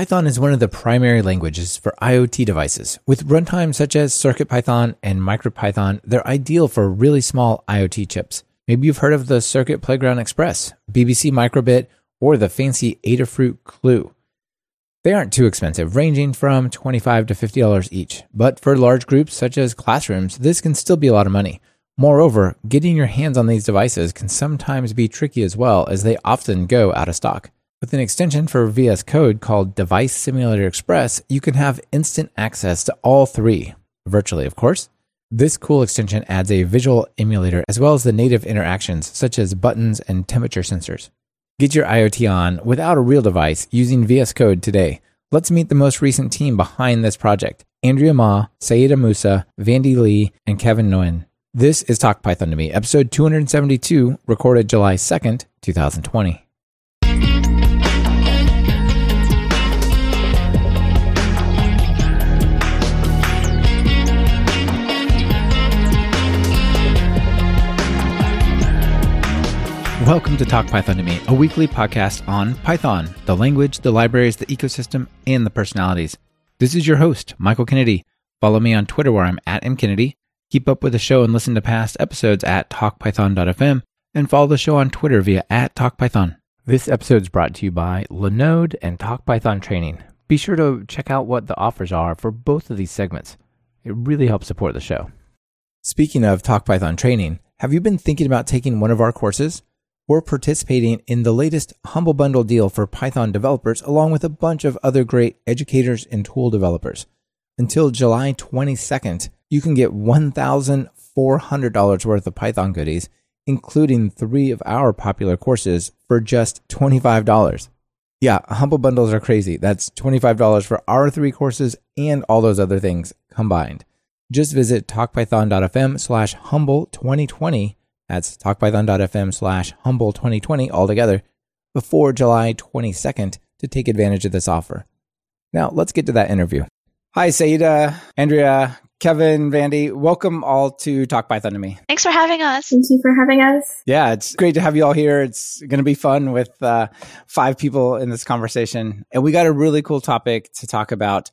Python is one of the primary languages for IoT devices. With runtimes such as CircuitPython and MicroPython, they're ideal for really small IoT chips. Maybe you've heard of the Circuit Playground Express, BBC Microbit, or the fancy Adafruit Clue. They aren't too expensive, ranging from 25 to $50 each. But for large groups such as classrooms, this can still be a lot of money. Moreover, getting your hands on these devices can sometimes be tricky as well, as they often go out of stock. With an extension for VS Code called Device Simulator Express, you can have instant access to all three, virtually, of course. This cool extension adds a visual emulator as well as the native interactions such as buttons and temperature sensors. Get your IoT on without a real device using VS Code today. Let's meet the most recent team behind this project Andrea Ma, Saida Musa, Vandy Lee, and Kevin Nguyen. This is Talk Python to Me, episode 272, recorded July 2nd, 2020. Welcome to Talk Python to Me, a weekly podcast on Python, the language, the libraries, the ecosystem, and the personalities. This is your host, Michael Kennedy. Follow me on Twitter where I'm at mkennedy. Keep up with the show and listen to past episodes at talkpython.fm and follow the show on Twitter via at talkpython. This episode is brought to you by Linode and TalkPython Training. Be sure to check out what the offers are for both of these segments. It really helps support the show. Speaking of TalkPython Training, have you been thinking about taking one of our courses? We're participating in the latest Humble Bundle deal for Python developers, along with a bunch of other great educators and tool developers. Until July 22nd, you can get $1,400 worth of Python goodies, including three of our popular courses for just $25. Yeah, Humble Bundles are crazy. That's $25 for our three courses and all those other things combined. Just visit talkpython.fm slash humble 2020 that's talkpython.fm slash humble 2020 altogether before July 22nd to take advantage of this offer. Now, let's get to that interview. Hi, Saida, Andrea, Kevin, Vandy. Welcome all to Talk Python to Me. Thanks for having us. Thank you for having us. Yeah, it's great to have you all here. It's going to be fun with uh, five people in this conversation. And we got a really cool topic to talk about.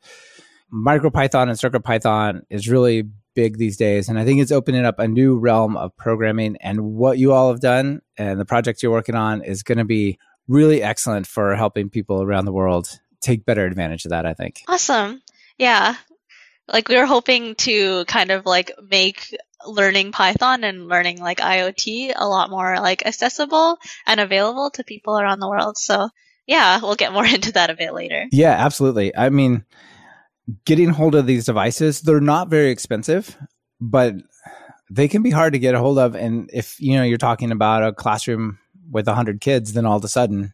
MicroPython and CircuitPython is really big these days. And I think it's opening up a new realm of programming. And what you all have done and the project you're working on is going to be really excellent for helping people around the world take better advantage of that, I think. Awesome. Yeah. Like we were hoping to kind of like make learning Python and learning like IoT a lot more like accessible and available to people around the world. So yeah, we'll get more into that a bit later. Yeah, absolutely. I mean, getting hold of these devices, they're not very expensive, but they can be hard to get a hold of. And if you know you're talking about a classroom with hundred kids, then all of a sudden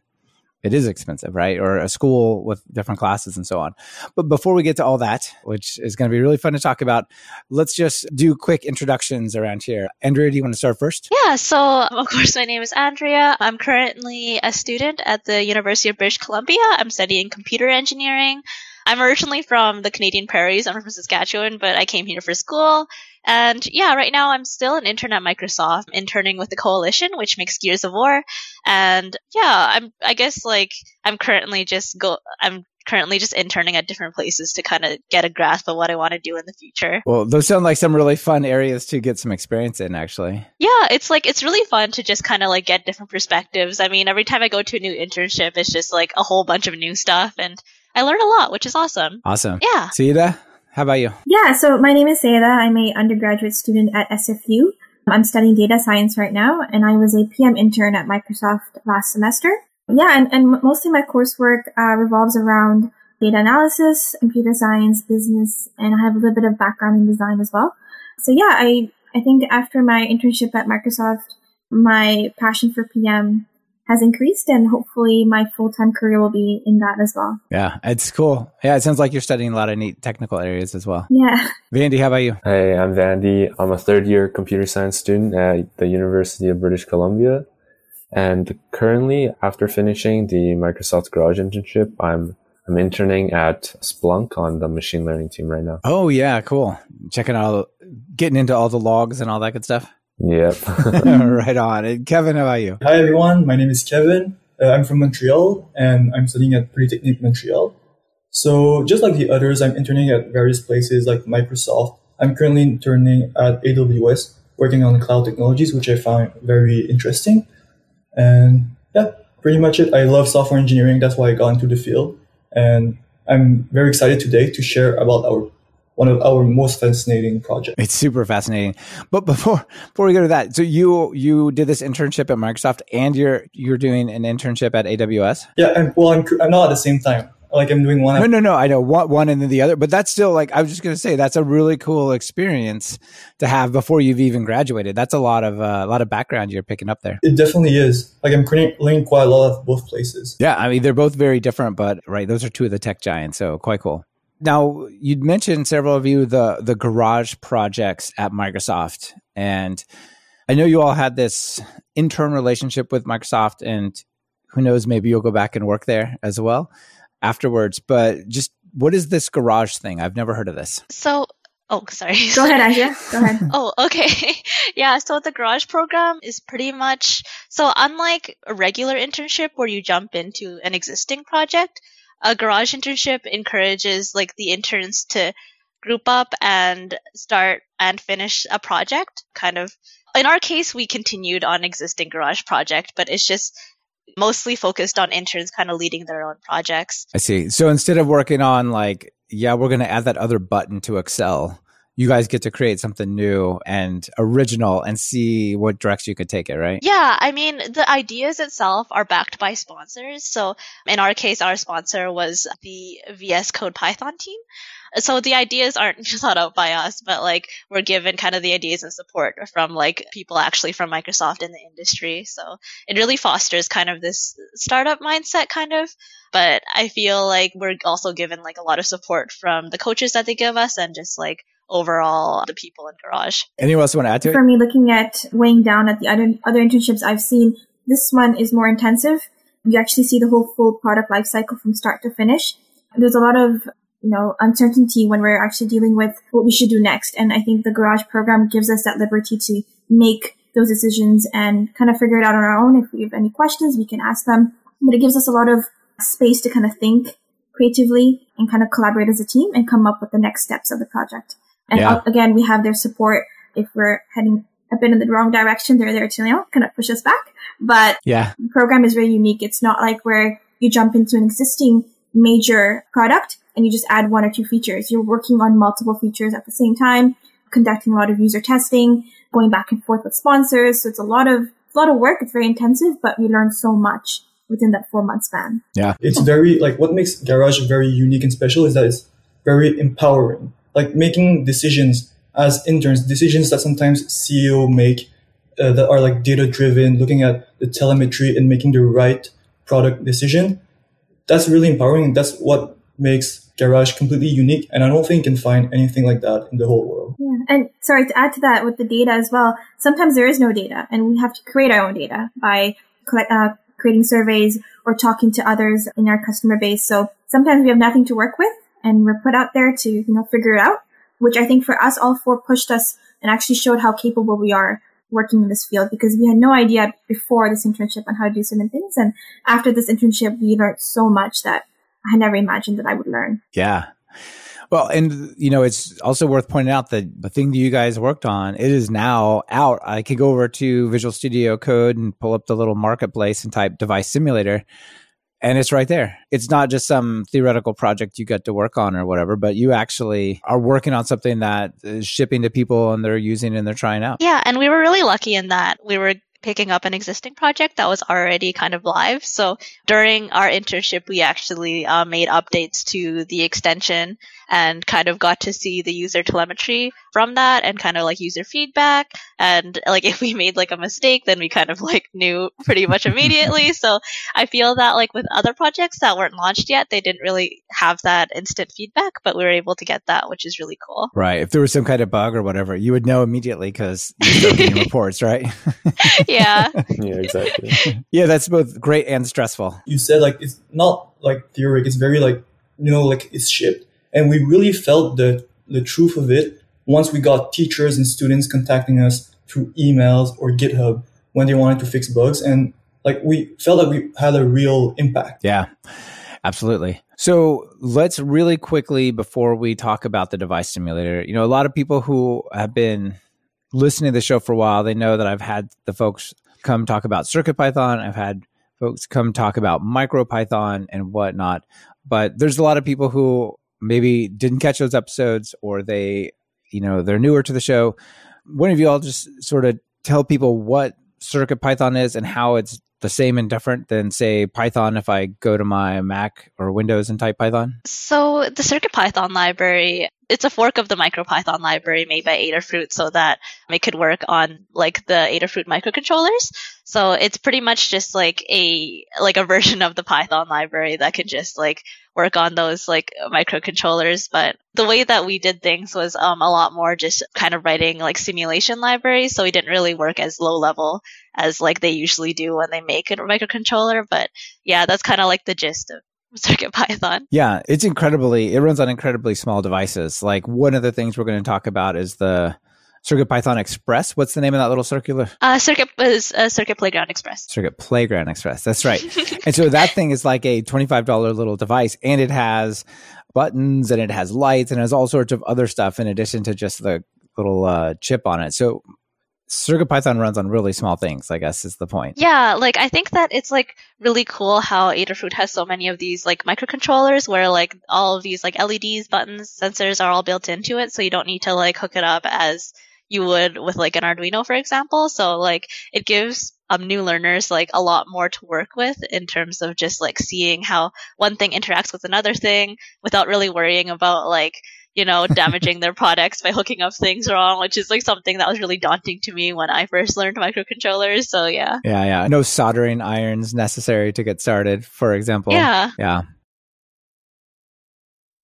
it is expensive, right? Or a school with different classes and so on. But before we get to all that, which is going to be really fun to talk about, let's just do quick introductions around here. Andrea, do you want to start first? Yeah. So, of course, my name is Andrea. I'm currently a student at the University of British Columbia. I'm studying computer engineering. I'm originally from the Canadian prairies. I'm from Saskatchewan, but I came here for school. And yeah, right now I'm still an intern at Microsoft, interning with the coalition, which makes Gears of War. And yeah, I'm, I guess like I'm currently just go, I'm currently just interning at different places to kind of get a grasp of what I want to do in the future. Well, those sound like some really fun areas to get some experience in, actually. Yeah, it's like, it's really fun to just kind of like get different perspectives. I mean, every time I go to a new internship, it's just like a whole bunch of new stuff. And I learned a lot, which is awesome. Awesome. Yeah. Saida, how about you? Yeah, so my name is Saida. I'm a undergraduate student at SFU. I'm studying data science right now, and I was a PM intern at Microsoft last semester. Yeah, and, and mostly my coursework uh, revolves around data analysis, computer science, business, and I have a little bit of background in design as well. So yeah, I, I think after my internship at Microsoft, my passion for PM has increased and hopefully my full-time career will be in that as well. Yeah, it's cool. Yeah, it sounds like you're studying a lot of neat technical areas as well. Yeah. Vandy, how about you? Hey, I'm Vandy. I'm a third year computer science student at the University of British Columbia. And currently, after finishing the Microsoft Garage internship, I'm I'm interning at Splunk on the machine learning team right now. Oh yeah, cool. Checking out, getting into all the logs and all that good stuff. Yep. right on. And Kevin, how about you? Hi, everyone. My name is Kevin. Uh, I'm from Montreal and I'm studying at Polytechnique Montreal. So just like the others, I'm interning at various places like Microsoft. I'm currently interning at AWS, working on cloud technologies, which I find very interesting. And yeah, pretty much it. I love software engineering. That's why I got into the field. And I'm very excited today to share about our one of our most fascinating projects. It's super fascinating. But before before we go to that, so you you did this internship at Microsoft, and you're you're doing an internship at AWS. Yeah, I'm, well, I'm, I'm not at the same time like I'm doing one. No, no, no. I know one, one and then the other, but that's still like I was just going to say that's a really cool experience to have before you've even graduated. That's a lot of uh, a lot of background you're picking up there. It definitely is. Like I'm learning quite a lot of both places. Yeah, I mean they're both very different, but right, those are two of the tech giants, so quite cool. Now you'd mentioned several of you the the garage projects at Microsoft, and I know you all had this intern relationship with Microsoft, and who knows, maybe you'll go back and work there as well afterwards. But just what is this garage thing? I've never heard of this. So Oh, sorry. Go ahead, Asia. Go ahead. oh, okay. yeah, so the garage program is pretty much so unlike a regular internship where you jump into an existing project, a garage internship encourages like the interns to group up and start and finish a project kind of in our case we continued on existing garage project but it's just mostly focused on interns kind of leading their own projects. I see. So instead of working on like, yeah, we're going to add that other button to Excel, you guys get to create something new and original and see what direction you could take it, right? Yeah, I mean, the ideas itself are backed by sponsors. So in our case, our sponsor was the VS Code Python team so the ideas aren't thought out by us, but like we're given kind of the ideas and support from like people actually from Microsoft in the industry. So it really fosters kind of this startup mindset kind of. But I feel like we're also given like a lot of support from the coaches that they give us and just like overall the people in Garage. Anyone else want to add to it? For me, looking at weighing down at the other other internships I've seen, this one is more intensive. You actually see the whole full product life cycle from start to finish. There's a lot of you know, uncertainty when we're actually dealing with what we should do next. And I think the Garage program gives us that liberty to make those decisions and kind of figure it out on our own. If we have any questions, we can ask them. But it gives us a lot of space to kind of think creatively and kind of collaborate as a team and come up with the next steps of the project. And yeah. Uh, again, we have their support if we're heading a bit in the wrong direction. They're there to, you know, kind of push us back. But yeah, the program is very unique. It's not like where you jump into an existing major product and you just add one or two features. You're working on multiple features at the same time, conducting a lot of user testing, going back and forth with sponsors. So it's a lot of, a lot of work. It's very intensive, but we learn so much within that four month span. Yeah. It's very, like, what makes Garage very unique and special is that it's very empowering. Like making decisions as interns, decisions that sometimes CEO make uh, that are like data driven, looking at the telemetry and making the right product decision. That's really empowering. That's what makes Garage completely unique, and I don't think you can find anything like that in the whole world. Yeah. And sorry to add to that with the data as well. Sometimes there is no data, and we have to create our own data by uh, creating surveys or talking to others in our customer base. So sometimes we have nothing to work with, and we're put out there to you know figure it out. Which I think for us, all four pushed us and actually showed how capable we are working in this field because we had no idea before this internship on how to do certain things. And after this internship, we learned so much that I had never imagined that I would learn. Yeah. Well, and you know, it's also worth pointing out that the thing that you guys worked on, it is now out. I could go over to Visual Studio Code and pull up the little marketplace and type device simulator, and it's right there. It's not just some theoretical project you get to work on or whatever, but you actually are working on something that is shipping to people and they're using and they're trying out. Yeah, and we were really lucky in that we were picking up an existing project that was already kind of live. So during our internship, we actually uh, made updates to the extension and kind of got to see the user telemetry from that and kind of like user feedback. And like if we made like a mistake, then we kind of like knew pretty much immediately. so I feel that like with other projects that weren't launched yet, they didn't really have that instant feedback, but we were able to get that, which is really cool. Right. If there was some kind of bug or whatever, you would know immediately because you're getting reports, right? Yeah. yeah, exactly. yeah, that's both great and stressful. You said like it's not like theoretic, it's very like you know, like it's shipped. And we really felt the, the truth of it once we got teachers and students contacting us through emails or GitHub when they wanted to fix bugs. And like we felt like we had a real impact. Yeah, absolutely. So let's really quickly, before we talk about the device simulator, you know, a lot of people who have been listening to the show for a while, they know that I've had the folks come talk about CircuitPython. I've had folks come talk about MicroPython and whatnot. But there's a lot of people who maybe didn't catch those episodes or they, you know, they're newer to the show. One of you all just sort of tell people what CircuitPython is and how it's the same and different than say Python if I go to my Mac or Windows and type Python? So the CircuitPython library, it's a fork of the MicroPython library made by Adafruit so that it could work on like the Adafruit microcontrollers. So it's pretty much just like a like a version of the Python library that can just like work on those like microcontrollers. But the way that we did things was um, a lot more just kind of writing like simulation libraries. So we didn't really work as low level as like they usually do when they make a microcontroller. But yeah, that's kind of like the gist of Circuit Python. Yeah, it's incredibly, it runs on incredibly small devices. Like one of the things we're going to talk about is the Circuit Python Express. What's the name of that little circular? Uh, Circuit is uh, Circuit Playground Express. Circuit Playground Express. That's right. and so that thing is like a twenty-five dollar little device, and it has buttons and it has lights and it has all sorts of other stuff in addition to just the little uh, chip on it. So Circuit Python runs on really small things, I guess is the point. Yeah, like I think that it's like really cool how Adafruit has so many of these like microcontrollers where like all of these like LEDs, buttons, sensors are all built into it, so you don't need to like hook it up as you would with like an Arduino, for example. So like it gives um, new learners like a lot more to work with in terms of just like seeing how one thing interacts with another thing without really worrying about like you know damaging their products by hooking up things wrong which is like something that was really daunting to me when i first learned microcontrollers. So yeah. Yeah yeah. No soldering irons necessary to get started for example. Yeah. Yeah.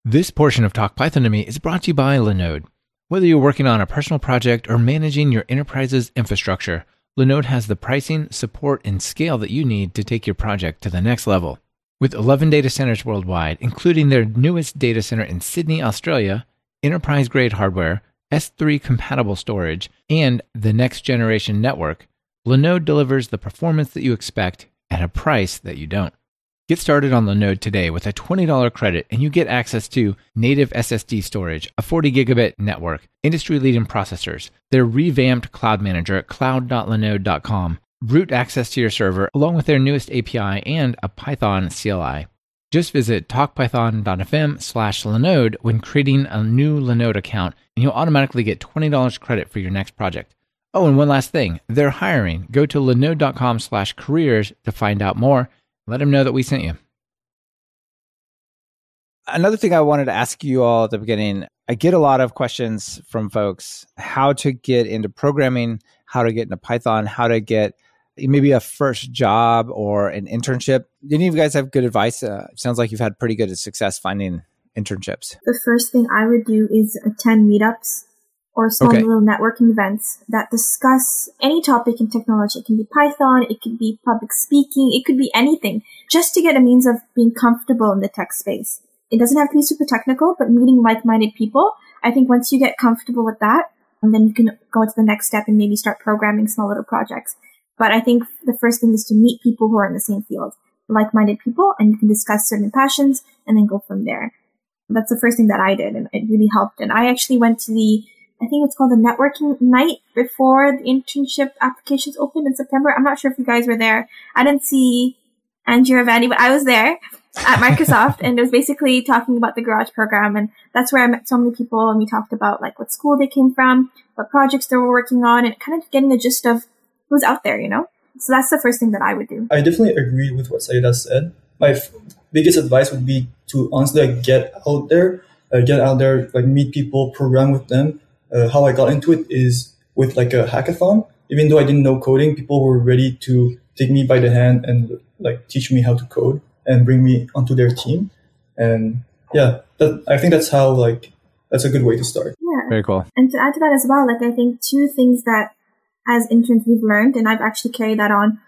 This portion of talk python to me is brought to you by linode whether you're working on a personal project or managing your enterprise's infrastructure, Linode has the pricing, support, and scale that you need to take your project to the next level. With 11 data centers worldwide, including their newest data center in Sydney, Australia, enterprise grade hardware, S3 compatible storage, and the next generation network, Linode delivers the performance that you expect at a price that you don't. Get started on Linode today with a $20 credit and you get access to native SSD storage, a 40 gigabit network, industry leading processors, their revamped cloud manager at cloud.linode.com, root access to your server, along with their newest API and a Python CLI. Just visit talkpython.fm slash Linode when creating a new Linode account and you'll automatically get $20 credit for your next project. Oh, and one last thing. They're hiring. Go to linode.com slash careers to find out more let him know that we sent you. Another thing I wanted to ask you all at the beginning I get a lot of questions from folks how to get into programming, how to get into Python, how to get maybe a first job or an internship. Any of you guys have good advice? Uh, sounds like you've had pretty good success finding internships. The first thing I would do is attend meetups or small okay. little networking events that discuss any topic in technology. It can be Python, it could be public speaking, it could be anything, just to get a means of being comfortable in the tech space. It doesn't have to be super technical, but meeting like-minded people, I think once you get comfortable with that, and then you can go to the next step and maybe start programming small little projects. But I think the first thing is to meet people who are in the same field, like-minded people, and you can discuss certain passions and then go from there. That's the first thing that I did, and it really helped. And I actually went to the I think it's called the networking night before the internship applications opened in September. I'm not sure if you guys were there. I didn't see Andrea Vandy, but I was there at Microsoft and it was basically talking about the garage program. And that's where I met so many people and we talked about like what school they came from, what projects they were working on and kind of getting the gist of who's out there, you know? So that's the first thing that I would do. I definitely agree with what Saida said. My f- biggest advice would be to honestly like, get out there, uh, get out there, like meet people, program with them, uh, how I got into it is with like a hackathon. Even though I didn't know coding, people were ready to take me by the hand and like teach me how to code and bring me onto their team. And yeah, that, I think that's how like that's a good way to start. Yeah, very cool. And to add to that as well, like I think two things that as interns we've learned, and I've actually carried that on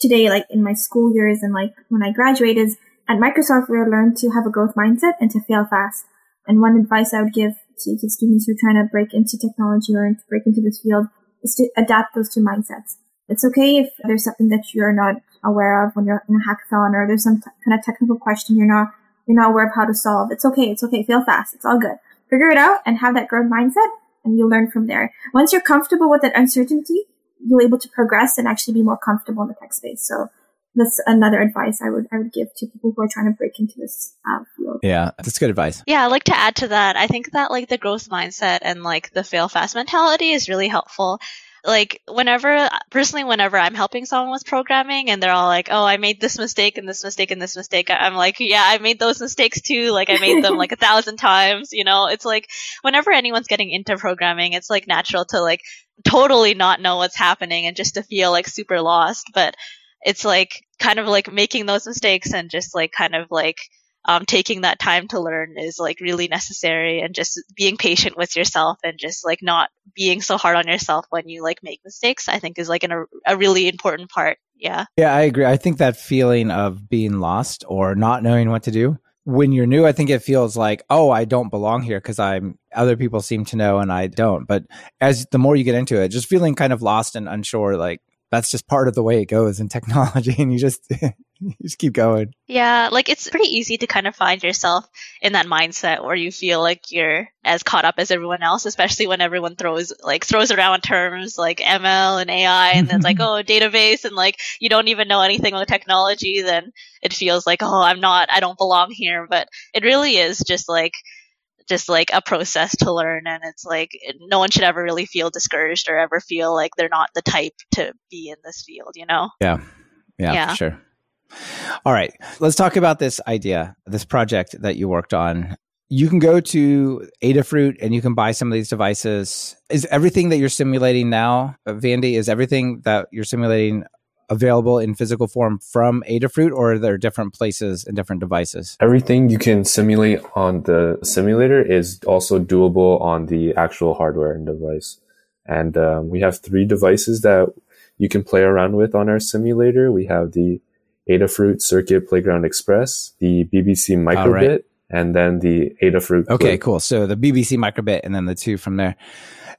today, like in my school years and like when I graduated, at Microsoft we learned to have a growth mindset and to fail fast. And one advice I would give to, to students who are trying to break into technology or break into this field is to adapt those two mindsets. It's okay if there's something that you're not aware of when you're in a hackathon or there's some t- kind of technical question you're not you're not aware of how to solve. It's okay. It's okay. Fail fast. It's all good. Figure it out and have that growth mindset and you'll learn from there. Once you're comfortable with that uncertainty, you'll able to progress and actually be more comfortable in the tech space. So that's another advice I would I would give to people who are trying to break into this uh, field. Yeah, that's good advice. Yeah, I'd like to add to that. I think that like the growth mindset and like the fail fast mentality is really helpful like whenever personally whenever i'm helping someone with programming and they're all like oh i made this mistake and this mistake and this mistake i'm like yeah i made those mistakes too like i made them like a thousand times you know it's like whenever anyone's getting into programming it's like natural to like totally not know what's happening and just to feel like super lost but it's like kind of like making those mistakes and just like kind of like um, taking that time to learn is like really necessary and just being patient with yourself and just like not being so hard on yourself when you like make mistakes i think is like an, a really important part. Yeah. Yeah i agree. I think that feeling of being lost or not knowing what to do when you're new i think it feels like oh i don't belong here because i'm other people seem to know and i don't. But as the more you get into it just feeling kind of lost and unsure like that's just part of the way it goes in technology and you just you just keep going. Yeah like it's pretty easy to kind of find yourself in that mindset where you feel like you're as caught up as everyone else especially when everyone throws like throws around terms like ml and ai and it's like oh database and like you don't even know anything about technology then it feels like oh i'm not i don't belong here but it really is just like just like a process to learn and it's like no one should ever really feel discouraged or ever feel like they're not the type to be in this field you know? Yeah. Yeah, yeah. sure. All right. Let's talk about this idea this project that you worked on. You can go to Adafruit and you can buy some of these devices. Is everything that you're simulating now, uh, Vandy, is everything that you're simulating available in physical form from Adafruit, or are there different places and different devices? Everything you can simulate on the simulator is also doable on the actual hardware and device. And um, we have three devices that you can play around with on our simulator. We have the Adafruit Circuit Playground Express, the BBC Microbit, right. and then the Adafruit. Okay, cool. So the BBC Microbit and then the two from there.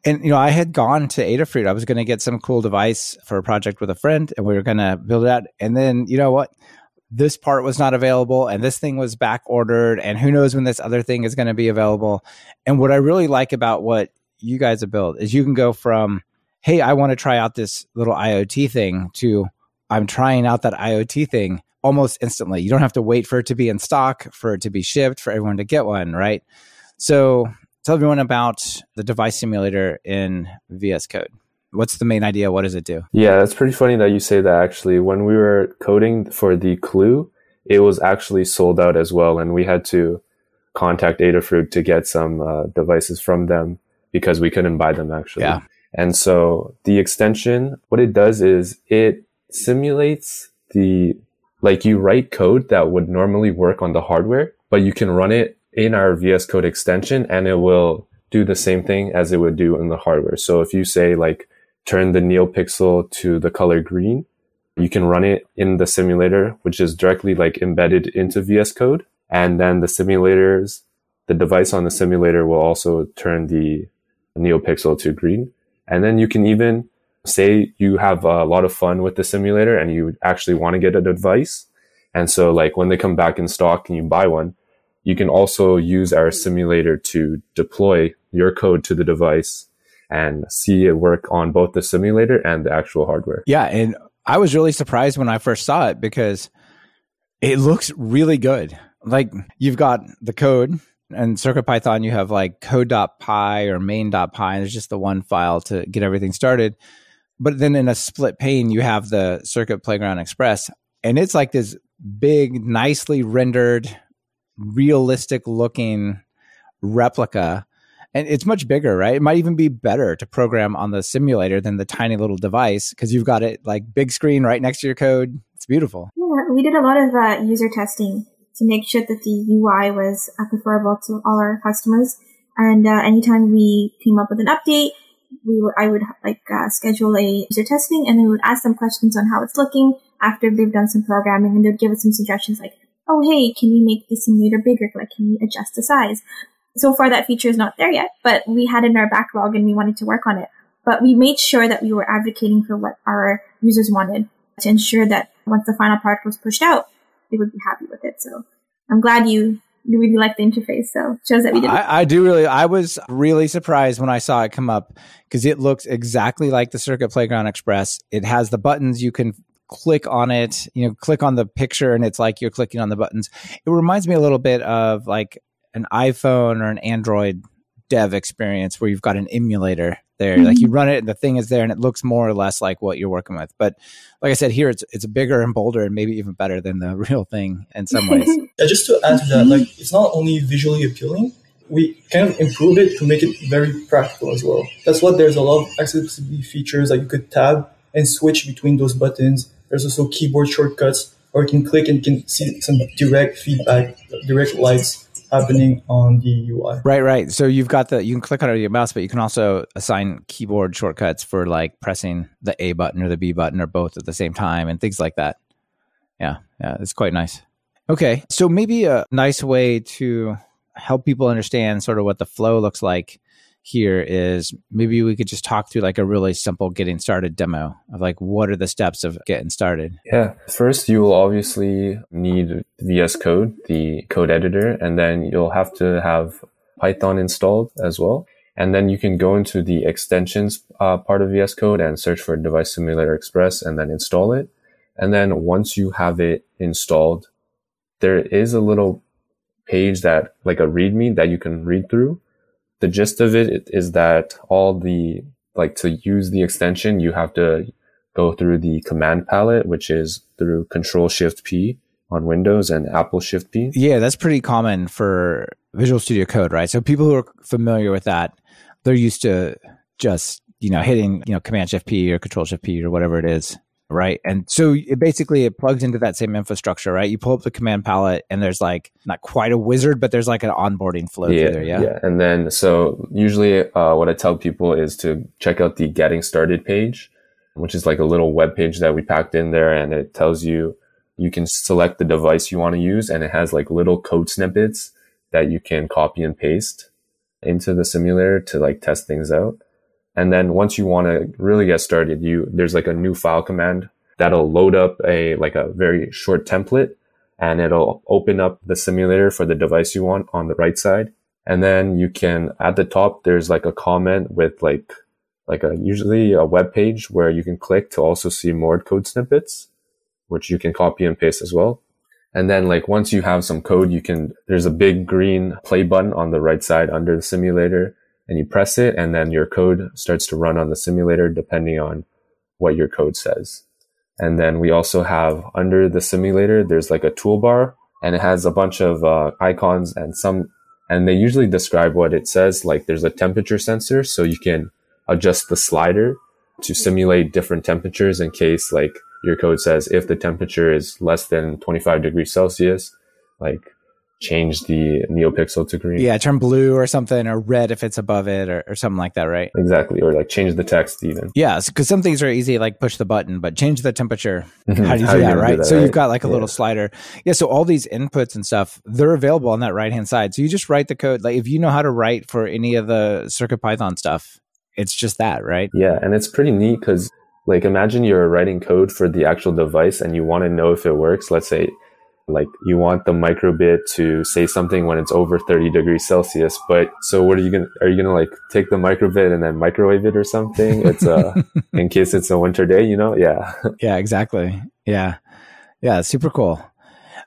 And, you know, I had gone to Adafruit. I was going to get some cool device for a project with a friend and we were going to build it out. And then, you know what? This part was not available and this thing was back ordered. And who knows when this other thing is going to be available. And what I really like about what you guys have built is you can go from, hey, I want to try out this little IoT thing to I'm trying out that IoT thing almost instantly. You don't have to wait for it to be in stock, for it to be shipped, for everyone to get one, right? So tell everyone about the device simulator in VS Code. What's the main idea? What does it do? Yeah, that's pretty funny that you say that actually. When we were coding for the clue, it was actually sold out as well. And we had to contact Adafruit to get some uh, devices from them because we couldn't buy them actually. Yeah. And so the extension, what it does is it simulates the, like you write code that would normally work on the hardware, but you can run it in our VS Code extension and it will do the same thing as it would do in the hardware. So if you say like turn the NeoPixel to the color green, you can run it in the simulator, which is directly like embedded into VS Code. And then the simulators, the device on the simulator will also turn the NeoPixel to green. And then you can even say you have a lot of fun with the simulator and you actually want to get a device. And so like when they come back in stock and you buy one, you can also use our hmm. simulator to deploy your code to the device and see it work on both the simulator and the actual hardware. Yeah. And I was really surprised when I first saw it because it looks really good. Like you've got the code and CircuitPython, you have like code.py or main.py, and there's just the one file to get everything started. But then in a split pane, you have the Circuit Playground Express, and it's like this big, nicely rendered realistic looking replica. And it's much bigger right? It might even be better to program on the simulator than the tiny little device because you've got it like big screen right next to your code. It's beautiful. Yeah we did a lot of uh, user testing to make sure that the ui was preferable to all our customers. And uh, anytime we came up with an update we would i would like uh, schedule a user testing and then we would ask them questions on how it's looking after they've done some programming and they'd give us some suggestions like oh, hey, can we make the simulator bigger? Like, can we adjust the size? So far, that feature is not there yet, but we had it in our backlog and we wanted to work on it. But we made sure that we were advocating for what our users wanted to ensure that once the final product was pushed out, they would be happy with it. So I'm glad you we really like the interface. So shows that we did. I, I do really. I was really surprised when I saw it come up because it looks exactly like the Circuit Playground Express. It has the buttons you can click on it. You know, click on the picture, and it's like you're clicking on the buttons. It reminds me a little bit of like an iPhone or an Android dev experience where you've got an emulator there. Mm-hmm. Like you run it and the thing is there and it looks more or less like what you're working with. But like I said, here it's it's bigger and bolder and maybe even better than the real thing in some ways. yeah, just to add to that, like it's not only visually appealing, we kind of improve it to make it very practical as well. That's what there's a lot of accessibility features like you could tab and switch between those buttons. There's also keyboard shortcuts, or you can click and can see some direct feedback, direct lights happening on the UI. Right, right. So you've got the you can click on your mouse, but you can also assign keyboard shortcuts for like pressing the A button or the B button or both at the same time and things like that. Yeah, yeah, it's quite nice. Okay, so maybe a nice way to help people understand sort of what the flow looks like here is maybe we could just talk through like a really simple getting started demo of like what are the steps of getting started. Yeah. First, you will obviously need VS Code, the code editor, and then you'll have to have Python installed as well. And then you can go into the extensions uh, part of VS Code and search for Device Simulator Express and then install it. And then once you have it installed, there is a little page that like a README that you can read through the gist of it is that all the like to use the extension, you have to go through the command palette, which is through Control Shift P on Windows and Apple Shift P. Yeah, that's pretty common for Visual Studio Code, right? So people who are familiar with that, they're used to just you know hitting you know Command Shift P or Control Shift P or whatever it is right? And so it basically it plugs into that same infrastructure, right? You pull up the command palette and there's like not quite a wizard, but there's like an onboarding flow yeah, there, yeah. Yeah. And then so usually uh, what I tell people is to check out the getting started page, which is like a little web page that we packed in there and it tells you you can select the device you want to use and it has like little code snippets that you can copy and paste into the simulator to like test things out. And then once you want to really get started, you, there's like a new file command that'll load up a, like a very short template and it'll open up the simulator for the device you want on the right side. And then you can, at the top, there's like a comment with like, like a, usually a web page where you can click to also see more code snippets, which you can copy and paste as well. And then like once you have some code, you can, there's a big green play button on the right side under the simulator and you press it and then your code starts to run on the simulator depending on what your code says. And then we also have under the simulator, there's like a toolbar and it has a bunch of uh, icons and some, and they usually describe what it says. Like there's a temperature sensor. So you can adjust the slider to simulate different temperatures in case like your code says if the temperature is less than 25 degrees Celsius, like change the neopixel to green. Yeah, turn blue or something, or red if it's above it, or, or something like that, right? Exactly, or like change the text even. Yeah, because some things are easy, like push the button, but change the temperature. Mm-hmm. How do you How do that, right? Do that, so right? you've got like a yeah. little slider. Yeah, so all these inputs and stuff, they're available on that right hand side. So you just write the code. Like if you know how to write for any of the Circuit Python stuff, it's just that, right? Yeah, and it's pretty neat because like imagine you're writing code for the actual device and you want to know if it works. Let's say like you want the microbit to say something when it's over 30 degrees Celsius. But so what are you going to, are you going to like take the microbit and then microwave it or something? It's uh, in case it's a winter day, you know? Yeah. yeah, exactly. Yeah. Yeah. Super cool.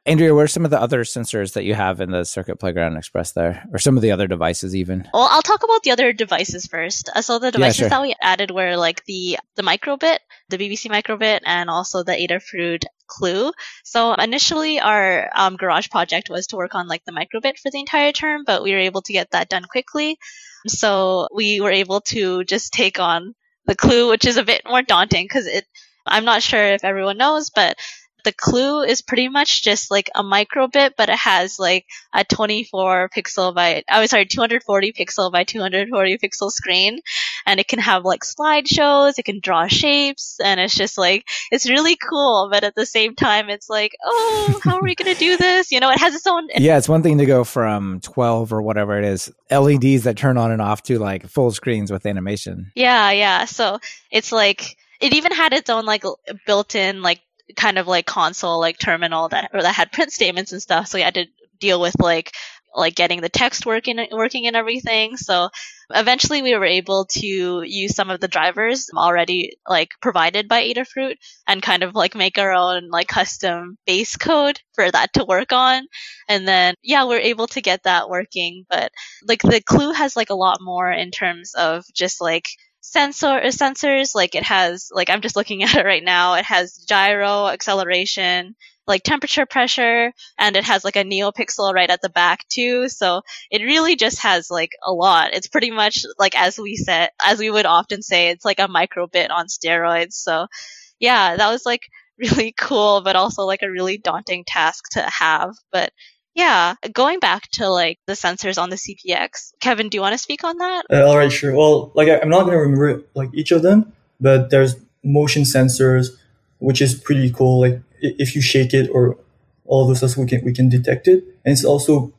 Andrea, what are some of the other sensors that you have in the Circuit Playground Express there, or some of the other devices even? Well, I'll talk about the other devices first. Uh, so the devices yeah, sure. that we added were like the the microbit, the BBC microbit, and also the Adafruit Clue. So initially, our um, garage project was to work on like the microbit for the entire term, but we were able to get that done quickly. So we were able to just take on the Clue, which is a bit more daunting because it. I'm not sure if everyone knows, but the clue is pretty much just like a microbit, but it has like a 24 pixel by, I was sorry, 240 pixel by 240 pixel screen. And it can have like slideshows, it can draw shapes, and it's just like, it's really cool. But at the same time, it's like, oh, how are we going to do this? You know, it has its own. yeah, it's one thing to go from 12 or whatever it is, LEDs that turn on and off to like full screens with animation. Yeah, yeah. So it's like, it even had its own like built-in like kind of like console like terminal that or that had print statements and stuff. So we had to deal with like like getting the text working working and everything. So eventually we were able to use some of the drivers already like provided by Adafruit and kind of like make our own like custom base code for that to work on. And then yeah, we're able to get that working. But like the clue has like a lot more in terms of just like sensor uh, sensors like it has like i'm just looking at it right now it has gyro acceleration like temperature pressure and it has like a neopixel right at the back too. So it really just has like a lot. It's pretty much like as we said, as we would often say, it's like a microbit on steroids. So yeah, that was like really cool, but also like a really daunting task to have. But yeah, going back to like the sensors on the CPX, Kevin, do you want to speak on that? Uh, all right, sure. Well, like I, I'm not going to remember like each of them, but there's motion sensors, which is pretty cool. Like if you shake it or all those stuff, we can we can detect it. And it's also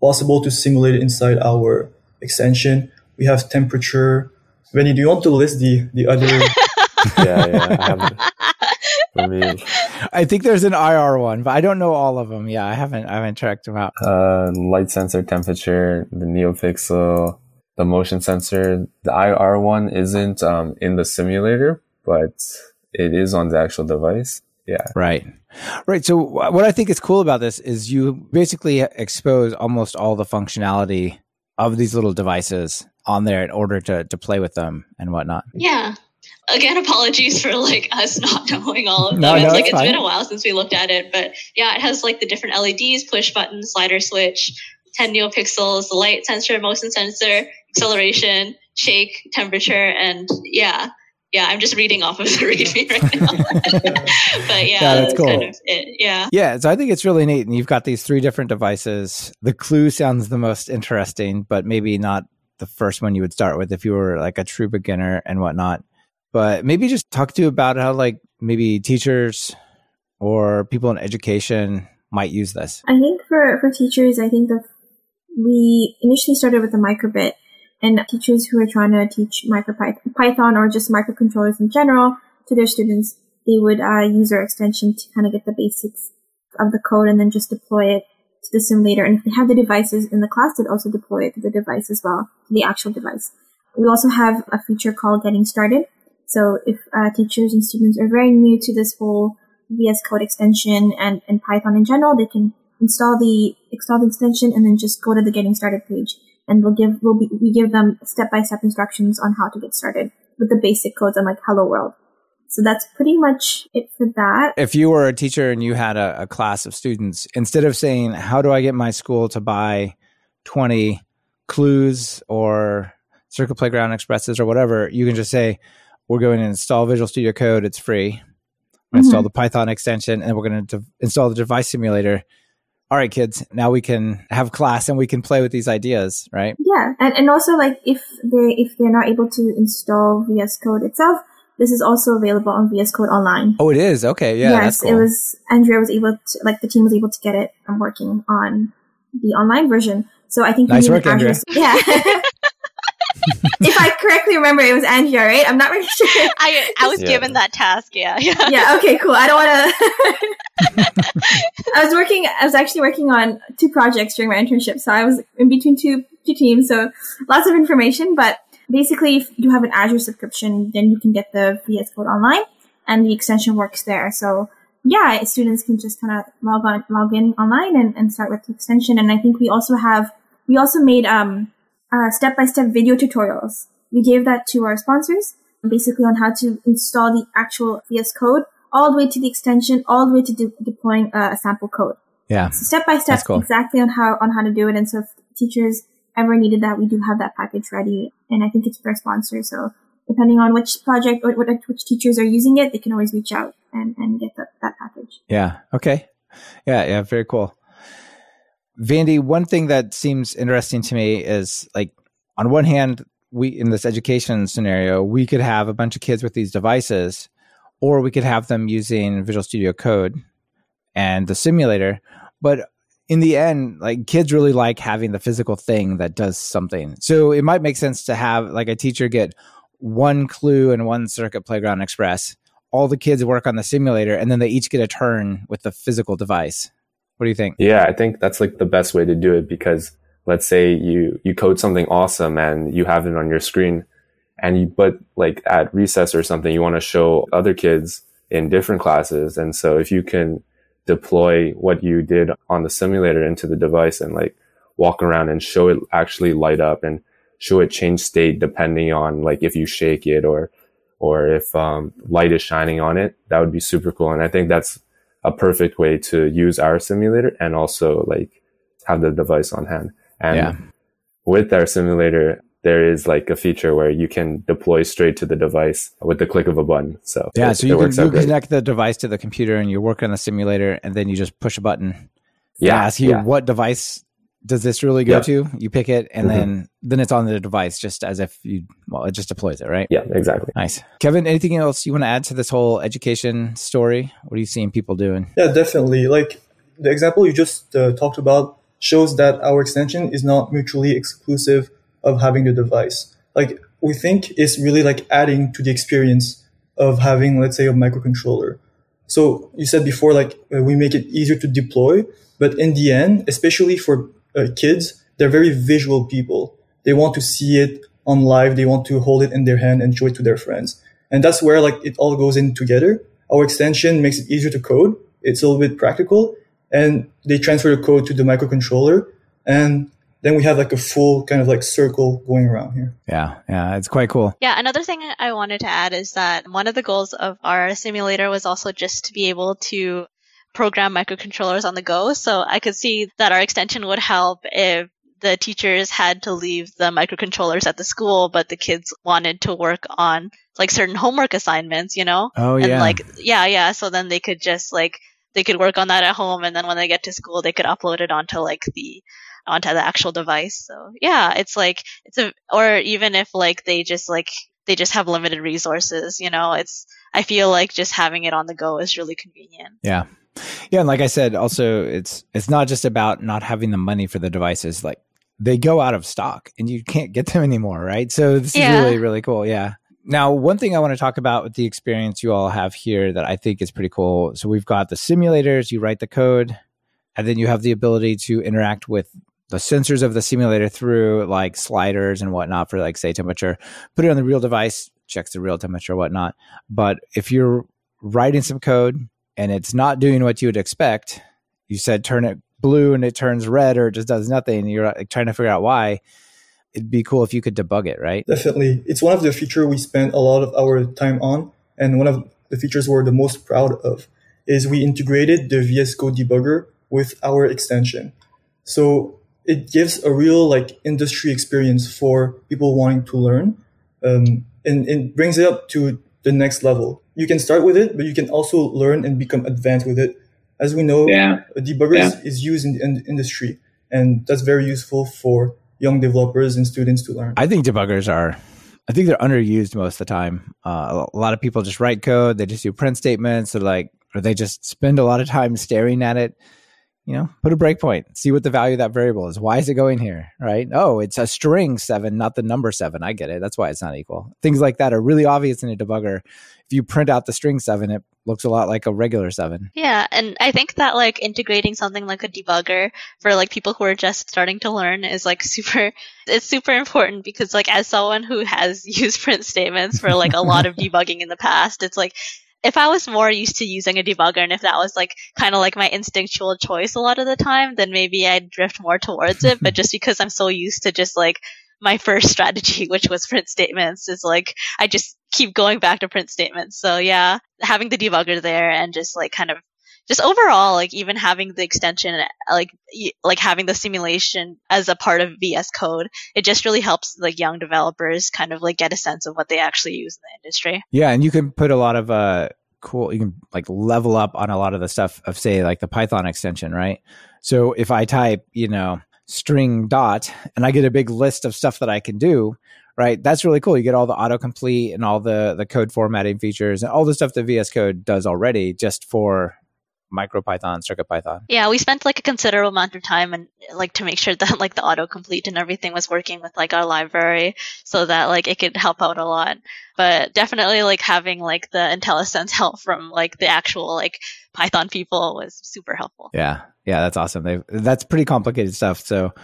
possible to simulate it inside our extension. We have temperature. Benny, do you want to list the the other? yeah, yeah. I haven't. For me, I think there's an IR one, but I don't know all of them. Yeah, I haven't I haven't checked them out. Uh, light sensor, temperature, the NeoPixel, the motion sensor. The IR one isn't um, in the simulator, but it is on the actual device. Yeah. Right. Right. So what I think is cool about this is you basically expose almost all the functionality of these little devices on there in order to, to play with them and whatnot. Yeah. Again, apologies for like us not knowing all of them. no, no, it's like it's fine. been a while since we looked at it, but yeah, it has like the different LEDs, push button, slider switch, 10 neopixels, the light sensor, motion sensor, acceleration, shake, temperature, and yeah, yeah, I'm just reading off of the readme right now. but yeah, yeah that's, cool. Kind of yeah. Yeah. So I think it's really neat. And you've got these three different devices. The clue sounds the most interesting, but maybe not the first one you would start with if you were like a true beginner and whatnot. But maybe just talk to you about how like maybe teachers or people in education might use this. I think for, for teachers, I think that we initially started with the microbit and teachers who are trying to teach MicroPython or just microcontrollers in general to their students, they would uh, use our extension to kind of get the basics of the code and then just deploy it to the simulator. And if they have the devices in the class, they'd also deploy it to the device as well, to the actual device. We also have a feature called Getting Started. So if uh, teachers and students are very new to this whole VS Code extension and, and Python in general, they can install the install the extension and then just go to the Getting Started page and we'll give we'll be, we give them step by step instructions on how to get started with the basic codes on like Hello World. So that's pretty much it for that. If you were a teacher and you had a, a class of students, instead of saying, "How do I get my school to buy twenty clues or Circuit Playground Expresses or whatever," you can just say, "We're going to install Visual Studio Code. It's free." Mm-hmm. Install the Python extension, and we're going to install the device simulator all right, kids, now we can have class and we can play with these ideas, right? Yeah, and, and also like if they if they're not able to install VS Code itself, this is also available on VS Code Online. Oh, it is. Okay, yeah. Yes, cool. it was. Andrea was able to like the team was able to get it and working on the online version. So I think nice work, Andrea. Yeah. if I correctly remember, it was Andrea, right? I'm not really sure. I I was yeah. given that task. Yeah. Yeah. yeah okay. Cool. I don't want to. I was working. I was actually working on two projects during my internship, so I was in between two two teams. So lots of information, but basically, if you have an Azure subscription, then you can get the VS Code online, and the extension works there. So yeah, students can just kind of log on, log in online, and, and start with the extension. And I think we also have we also made um uh, step-by-step video tutorials. We gave that to our sponsors, basically on how to install the actual VS Code, all the way to the extension, all the way to de- deploying uh, a sample code. Yeah. So step by step, cool. exactly on how on how to do it. And so if teachers ever needed that, we do have that package ready. And I think it's for our sponsor. So depending on which project or which teachers are using it, they can always reach out and, and get the, that package. Yeah. Okay. Yeah. Yeah. Very cool. Vandy, one thing that seems interesting to me is like, on one hand, we in this education scenario, we could have a bunch of kids with these devices, or we could have them using Visual Studio Code and the simulator. But in the end, like kids really like having the physical thing that does something. So it might make sense to have like a teacher get one clue and one circuit playground express. All the kids work on the simulator and then they each get a turn with the physical device. What do you think? Yeah, I think that's like the best way to do it because let's say you you code something awesome and you have it on your screen and you but like at recess or something you want to show other kids in different classes and so if you can deploy what you did on the simulator into the device and like walk around and show it actually light up and show it change state depending on like if you shake it or or if um, light is shining on it that would be super cool and i think that's a perfect way to use our simulator and also like have the device on hand and Yeah. with our simulator, there is like a feature where you can deploy straight to the device with the click of a button. So Yeah, it- so you, can, you connect the device to the computer and you work on the simulator, and then you just push a button. Yeah, ask you yeah. what device does this really go Yeah. to. You pick it, and Mhm. then then it's on the device, just as if you well, it just deploys it, right? Yeah, exactly. Nice, Kevin. Anything else you want to add to this whole education story? What are you seeing people doing? Yeah, definitely. Like the example you just uh, talked about shows that our extension is not mutually exclusive of having the device. Like we think it's really like adding to the experience of having, let's say, a microcontroller. So you said before, like uh, we make it easier to deploy, but in the end, especially for uh, kids, they're very visual people. They want to see it on live. They want to hold it in their hand and show it to their friends. And that's where like it all goes in together. Our extension makes it easier to code. It's a little bit practical and they transfer the code to the microcontroller. And then we have like a full kind of like circle going around here. Yeah, yeah, it's quite cool. Yeah, another thing I wanted to add is that one of the goals of our simulator was also just to be able to program microcontrollers on the go. So I could see that our extension would help if the teachers had to leave the microcontrollers at the school, but the kids wanted to work on like certain homework assignments, you know? Oh and yeah, like, yeah, yeah. So then they could just like, they could work on that at home and then when they get to school, they could upload it onto like the, onto the actual device. So yeah, it's like, it's a, or even if like they just like, they just have limited resources, you know, it's, I feel like just having it on the go is really convenient. yeah, yeah. And like I said, also it's it's not just about not having the money for the devices. Like they go out of stock and you can't get them anymore, right? So this Yeah. is really really cool. Yeah. Now, one thing I want to talk about with the experience you all have here that I think is pretty cool. So we've got the simulators, you write the code, and then you have the ability to interact with the sensors of the simulator through like sliders and whatnot for like say temperature. Put it on the real device, checks the real temperature, whatnot. But if you're writing some code and it's not doing what you would expect, you said turn it blue and it turns red or it just does nothing, and you're like, trying to figure out why. It'd be cool if you could debug it, right? Definitely. It's one of the features we spent a lot of our time on. And one of the features we're the most proud of is we integrated the VS Code debugger with our extension. So it gives a real like industry experience for people wanting to learn. Um, and it brings it up to the next level. You can start with it, but you can also learn and become advanced with it. As we know, Yeah. a debugger is, Yeah. is used in the in- industry and that's very useful for young developers and students to learn. I think debuggers are, I think they're underused most of the time. Uh, a lot of people just write code, they just do print statements, or like, or they just spend a lot of time staring at it. You know, put a breakpoint, see what the value of that variable is. Why is it going here? Right? Oh, it's a string seven, not the number seven. I get it. That's why it's not equal. Things like that are really obvious in a debugger. If you print out the string seven, it looks a lot like a regular seven. Yeah, and I think that like integrating something like a debugger for like people who are just starting to learn is like super it's super important because like as someone who has used print statements for like a lot of debugging in the past, it's like if I was more used to using a debugger and if that was like kind of like my instinctual choice a lot of the time, then maybe I'd drift more towards it. but just because I'm so used to just like my first strategy, which was print statements, is like I just keep going back to print statements. So yeah, having the debugger there and just like kind of just overall like even having the extension like like having the simulation as a part of VS Code, it just really helps like young developers kind of like get a sense of what they actually use in the industry. Yeah, and you can put a lot of uh cool you can like level up on a lot of the stuff of say like the Python extension, right? So if I type, you know, string dot and I get a big list of stuff that I can do, right? That's really cool. You get all the autocomplete and all the the code formatting features and all the stuff that VS Code does already just for MicroPython, CircuitPython. Yeah, we spent like a considerable amount of time and like to make sure that like the autocomplete and everything was working with like our library so that like it could help out a lot. But definitely like having like the IntelliSense help from like the actual like Python people was super helpful. Yeah. Yeah, that's awesome. They've, that's pretty complicated stuff. So,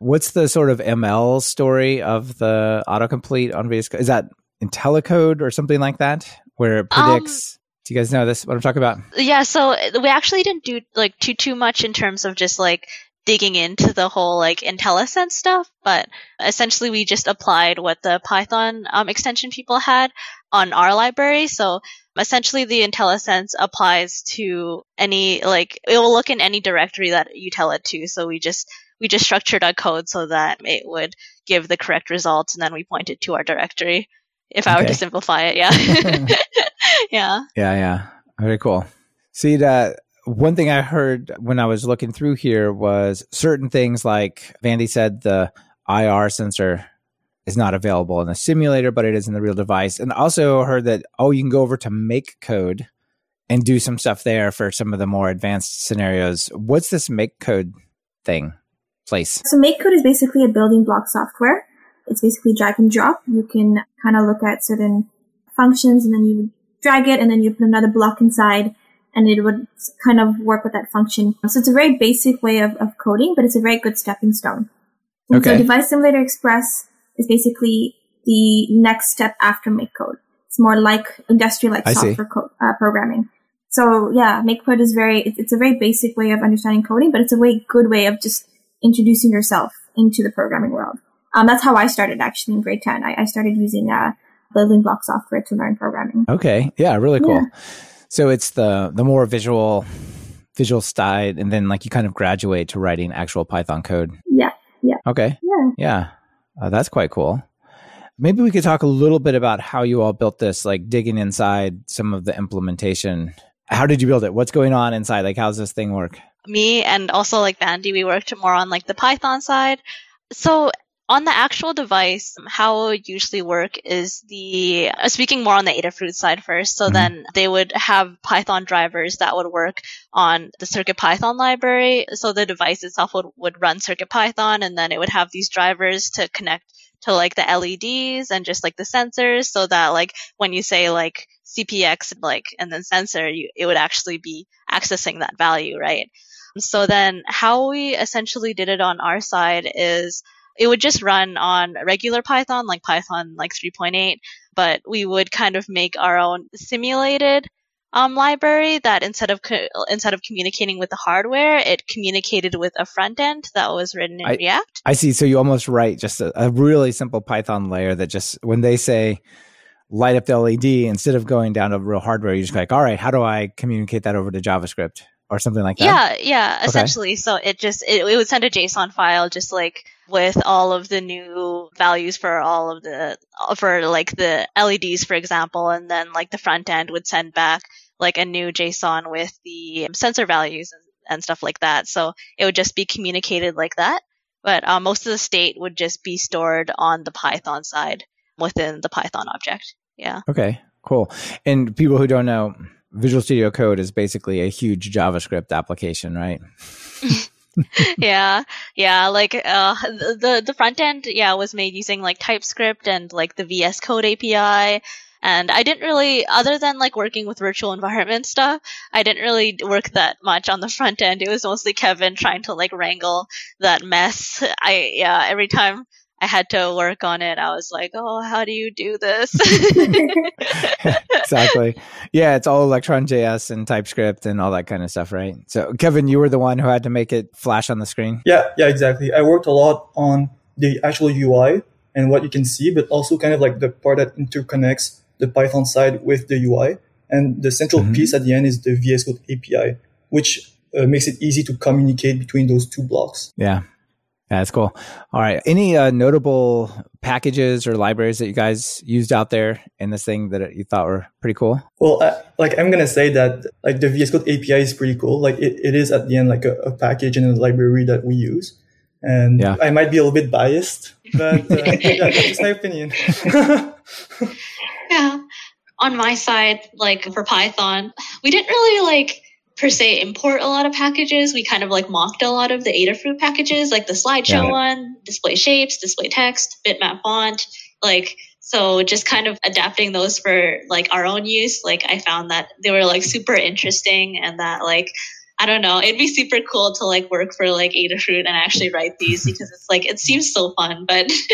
what's the sort of ML story of the autocomplete on VS Code? Is that IntelliCode or something like that, where it predicts? Um, you guys know this? What I'm talking about? Yeah. So we actually didn't do like too too much in terms of just like digging into the whole like IntelliSense stuff, but essentially we just applied what the Python um, extension people had on our library. So essentially the IntelliSense applies to any like it will look in any directory that you tell it to. So we just we just structured our code so that it would give the correct results and then we pointed to our directory. If I were to simplify it, yeah. yeah. Yeah, yeah. Very cool. See that one thing I heard when I was looking through here was certain things like Vandy said the IR sensor is not available in the simulator, but it is in the real device. And also heard that, oh, you can go over to MakeCode and do some stuff there for some of the more advanced scenarios. What's this MakeCode thing place? So MakeCode is basically a building block software. It's basically drag and drop. You can kind of look at certain functions and then you drag it and then you put another block inside and it would kind of work with that function. So it's a very basic way of, of coding, but it's a very good stepping stone. okay. So Device Simulator Express is basically the next step after MakeCode. It's more like industrial like software code, uh, programming. So yeah, MakeCode is very, it's, it's a very basic way of understanding coding, but it's a very good way of just introducing yourself into the programming world. Um, that's how I started actually in grade 10. I, I started using, uh, building block software to learn programming. Okay. Yeah. Really cool. Yeah. So it's the, the more visual, visual style. And then like you kind of graduate to writing actual Python code. Yeah. Yeah. Okay. Yeah. Yeah. Uh, that's quite cool. Maybe we could talk a little bit about how you all built this, like digging inside some of the implementation. How did you build it? What's going on inside? Like, how's this thing work? Me and also like Vandy, we worked more on like the Python side. So on the actual device, how it would usually work is the, uh, speaking more on the Adafruit side first, so mm-hmm. then they would have Python drivers that would work on the CircuitPython library. So the device itself would, would run CircuitPython and then it would have these drivers to connect to like the LEDs and just like the sensors so that like when you say like CPX like and then sensor, you, it would actually be accessing that value, right? So then how we essentially did it on our side is it would just run on regular Python, like Python like 3.8, but we would kind of make our own simulated um, library that instead of co- instead of communicating with the hardware, it communicated with a front end that was written in I, React. I see. So you almost write just a, a really simple Python layer that just when they say light up the LED, instead of going down to real hardware, you just like, all right, how do I communicate that over to JavaScript or something like that? Yeah, yeah, okay. essentially. So it just it, it would send a JSON file, just like with all of the new values for all of the for like the LEDs, for example, and then like the front end would send back like a new JSON with the sensor values and, and stuff like that. So it would just be communicated like that. But uh, most of the state would just be stored on the Python side within the Python object. Yeah. Okay. Cool. And people who don't know, Visual Studio Code is basically a huge JavaScript application, right? yeah, yeah. Like uh, the the front end, yeah, was made using like TypeScript and like the VS Code API. And I didn't really, other than like working with virtual environment stuff, I didn't really work that much on the front end. It was mostly Kevin trying to like wrangle that mess. I yeah, every time I had to work on it. I was like, oh, how do you do this? exactly. Yeah, it's all Electron JS and TypeScript and all that kind of stuff, right? So, Kevin, you were the one who had to make it flash on the screen. Yeah, yeah, exactly. I worked a lot on the actual UI and what you can see, but also kind of like the part that interconnects the Python side with the UI. And the central mm-hmm. piece at the end is the VS Code API, which uh, makes it easy to communicate between those two blocks. Yeah. That's cool. All right. Any uh, notable packages or libraries that you guys used out there in this thing that you thought were pretty cool? Well, uh, like I'm gonna say that like the VS Code API is pretty cool. Like it, it is at the end like a, a package and a library that we use. And yeah. I might be a little bit biased, but uh, yeah, that's my opinion. yeah. On my side, like for Python, we didn't really like per se import a lot of packages. We kind of like mocked a lot of the Adafruit packages, like the slideshow one, display shapes, display text, bitmap font, like so just kind of adapting those for like our own use. Like I found that they were like super interesting and that like I don't know, it'd be super cool to like work for like Adafruit and actually write these because it's like it seems so fun, but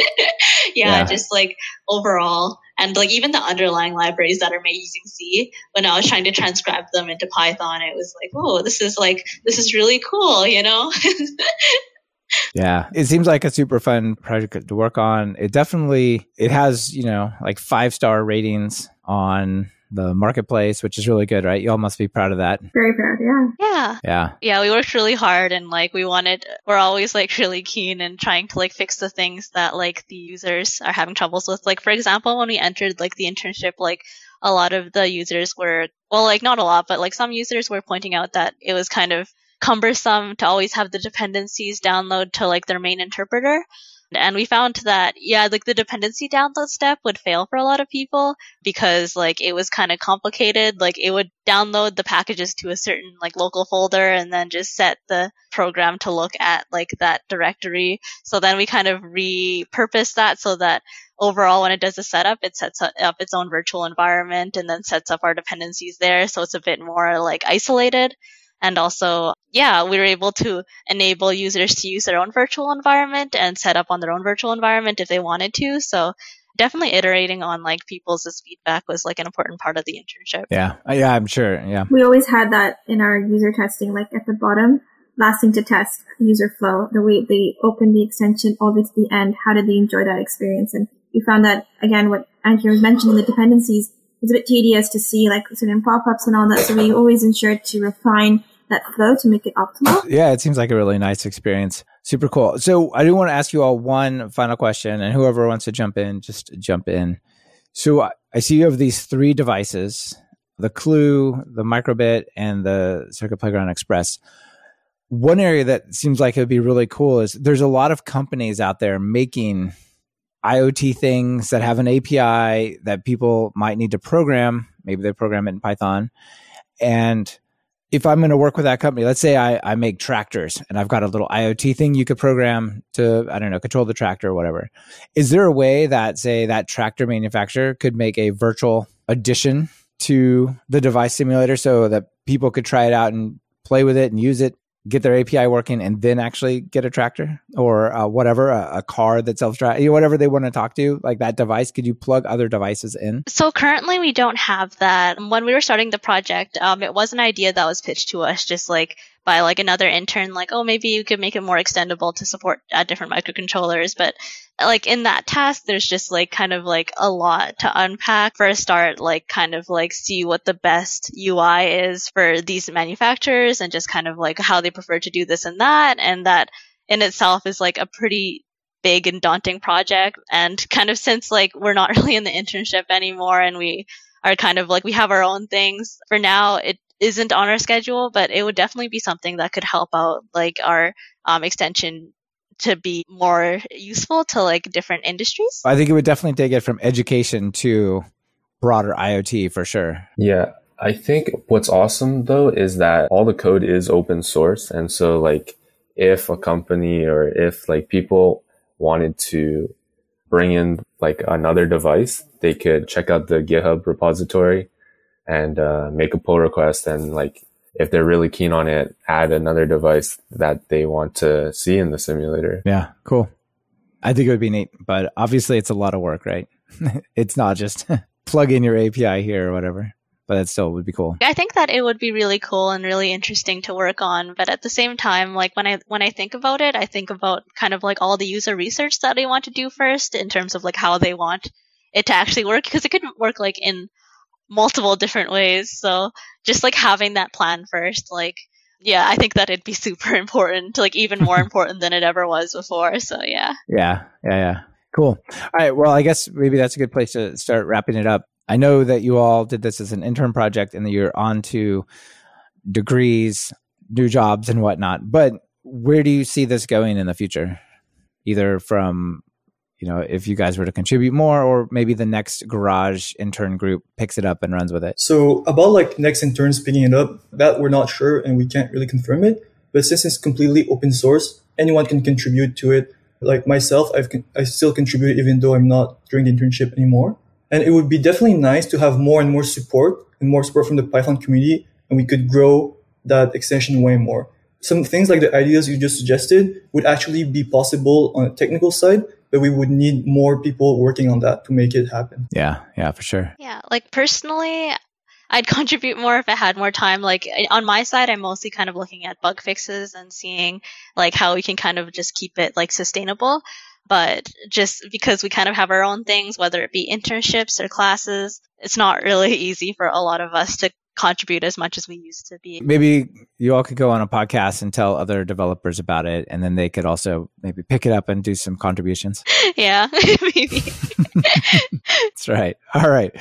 yeah, yeah, just like overall and like even the underlying libraries that are made using C, when I was trying to transcribe them into Python, it was like, oh, this is like this is really cool, you know? yeah it seems like a super fun project to work on it definitely it has you know like five star ratings on the marketplace, which is really good, right? You all must be proud of that. Very proud, yeah. Yeah. Yeah. Yeah, we worked really hard and like we wanted we're always like really keen and trying to like fix the things that like the users are having troubles with. Like for example, when we entered like the internship, like a lot of the users were well like not a lot, but like some users were pointing out that it was kind of cumbersome to always have the dependencies download to like their main interpreter. And we found that, yeah, like the dependency download step would fail for a lot of people because like it was kind of complicated. Like it would download the packages to a certain like local folder and then just set the program to look at like that directory. So then we kind of repurposed that so that overall when it does the setup, it sets up its own virtual environment and then sets up our dependencies there. So it's a bit more like isolated. And also, yeah, we were able to enable users to use their own virtual environment and set up on their own virtual environment if they wanted to. So definitely iterating on like people's feedback was like an important part of the internship. Yeah. Uh, yeah, I'm sure. Yeah. We always had that in our user testing, like at the bottom, last thing to test user flow, the way they open the extension all the way to the end. How did they enjoy that experience? And we found that again, what Andrea was mentioning, the dependencies, it's a bit tedious to see like certain pop-ups and all that. So we always ensured to refine that flow to make it optimal. Yeah, it seems like a really nice experience. Super cool. So I do want to ask you all one final question, and whoever wants to jump in, just jump in. So I see you have these three devices: the Clue, the Microbit, and the Circuit Playground Express. One area that seems like it would be really cool is there's a lot of companies out there making IoT things that have an API that people might need to program. Maybe they program it in Python. And if I'm going to work with that company, let's say I, I make tractors and I've got a little IoT thing you could program to, I don't know, control the tractor or whatever. Is there a way that, say, that tractor manufacturer could make a virtual addition to the device simulator so that people could try it out and play with it and use it get their API working and then actually get a tractor or uh, whatever, a, a, car that self drive, whatever they want to talk to, like that device. Could you plug other devices in? So currently we don't have that. When we were starting the project, um, it was an idea that was pitched to us, just like by like another intern, like, oh, maybe you could make it more extendable to support uh, different microcontrollers. But like in that task, there's just like kind of like a lot to unpack. For a start, like kind of like see what the best UI is for these manufacturers and just kind of like how they prefer to do this and that. And that in itself is like a pretty big and daunting project. And kind of since like we're not really in the internship anymore and we are kind of like we have our own things for now, it isn't on our schedule, but it would definitely be something that could help out like our um, extension to be more useful to like different industries. I think it would definitely take it from education to broader IoT for sure. Yeah. I think what's awesome though is that all the code is open source. And so like if a company or if like people wanted to bring in like another device, they could check out the GitHub repository and uh, make a pull request and like if they're really keen on it, add another device that they want to see in the simulator. Yeah, cool. I think it would be neat, but obviously it's a lot of work, right? it's not just plug in your API here or whatever, but that still would be cool. I think that it would be really cool and really interesting to work on, but at the same time, like when I when I think about it, I think about kind of like all the user research that they want to do first in terms of like how they want it to actually work because it could work like in multiple different ways. So just like having that plan first, like, yeah, I think that it'd be super important, like even more important than it ever was before. So yeah. Yeah. Yeah. Yeah. Cool. All right. Well, I guess maybe that's a good place to start wrapping it up. I know that you all did this as an intern project and that you're on to degrees, new jobs and whatnot, but where do you see this going in the future? Either from you know, if you guys were to contribute more, or maybe the next garage intern group picks it up and runs with it. So about like next interns picking it up, that we're not sure and we can't really confirm it. But since it's completely open source, anyone can contribute to it. Like myself, I've I still contribute even though I'm not during the internship anymore. And it would be definitely nice to have more and more support and more support from the Python community, and we could grow that extension way more. Some things like the ideas you just suggested would actually be possible on a technical side, but we would need more people working on that to make it happen. Yeah, yeah, for sure. Yeah, like personally, I'd contribute more if I had more time. Like on my side, I'm mostly kind of looking at bug fixes and seeing like how we can kind of just keep it like sustainable. But just because we kind of have our own things, whether it be internships or classes, it's not really easy for a lot of us to contribute as much as we used to be. Maybe you all could go on a podcast and tell other developers about it, and then they could also maybe pick it up and do some contributions. yeah, maybe. That's right. All right.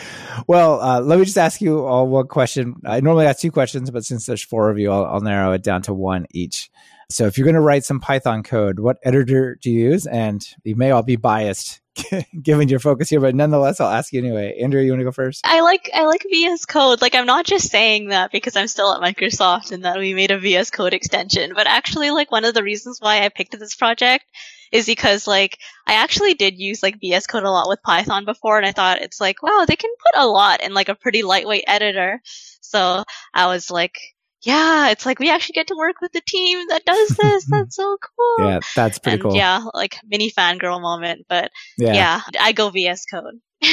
Well, uh, let me just ask you all one question. I normally ask two questions, but since there's four of you, I'll, I'll narrow it down to one each. So if you're going to write some Python code, what editor do you use? And you may all be biased given your focus here, but nonetheless, I'll ask you anyway. Andrea, you want to go first? I like I like VS Code. Like I'm not just saying that because I'm still at Microsoft and that we made a VS Code extension, but actually like one of the reasons why I picked this project is because like I actually did use like VS Code a lot with Python before, and I thought it's like wow they can put a lot in like a pretty lightweight editor. So I was like, yeah, it's like we actually get to work with the team that does this. That's so cool. Yeah, that's pretty and cool. Yeah, like mini fangirl moment, but yeah, Yeah. I go VS Code.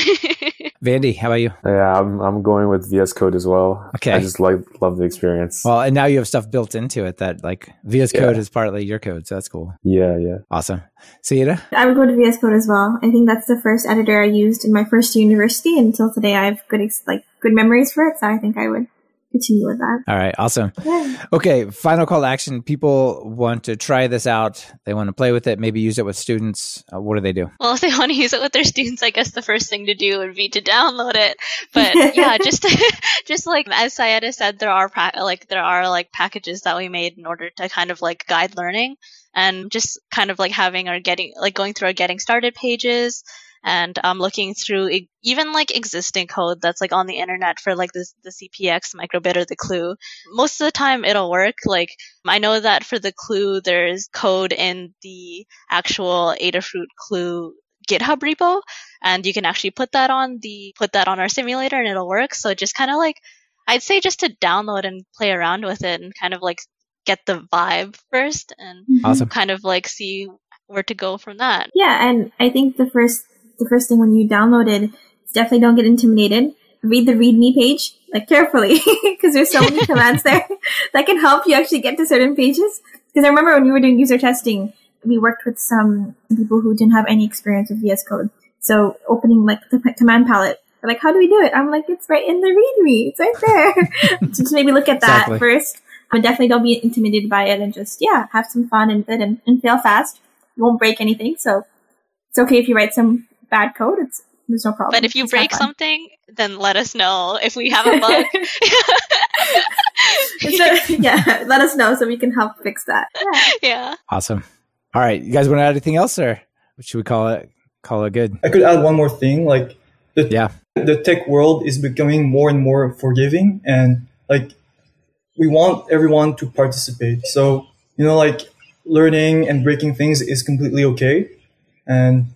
Vandy, how about you? Yeah, I'm I'm going with VS Code as well. Okay. I just like love the experience. Well, and now you have stuff built into it that like VS Yeah. Code is partly your code, so that's cool. yeah, yeah. Awesome. Sita? I would go to VS Code as well. I think that's the first editor I used in my first university. Until today, I have good ex- like good memories for it. So I think I would continue with that. All right, awesome. Yeah. Okay, final call to action. People want to try this out. They want to play with it, maybe use it with students. Uh, what do they do? Well, if they want to use it with their students, I guess the first thing to do would be to download it. But yeah, just just like as Sayeda said, there are pra- like there are like packages that we made in order to kind of like guide learning and just kind of like having our getting like going through our getting started pages and um, looking through e- even like existing code that's like on the internet for like this the CPX microbit or the clue. Most of the time it'll work. Like I know that for the clue there's code in the actual Adafruit clue GitHub repo and you can actually put that on the put that on our simulator and it'll work. So just kind of like I'd say just to download and play around with it and kind of like get the vibe first and Awesome. kind of like see where to go from that. Yeah, and I think the first the first thing when you download it, is definitely don't get intimidated. Read the README page like carefully because there's so many commands there that can help you actually get to certain pages. Because I remember when we were doing user testing, we worked with some people who didn't have any experience with VS Code. So opening like the command palette, they're like, "How do we do it?" I'm like, "It's right in the README. It's right there." just maybe look at that Exactly. first. But definitely don't be intimidated by it and just yeah, have some fun and and, and fail fast. You won't break anything, so it's okay if you write some bad code. It's there's no problem. But if you Just break something, then let us know if we have a bug. It's a- yeah, let us know so we can help fix that. Yeah. yeah. Awesome. All right, you guys want to add anything else, or should we call it call it good? I could add one more thing, like the Yeah. the tech world is becoming more and more forgiving and like we want everyone to participate. So, you know, like learning and breaking things is completely okay and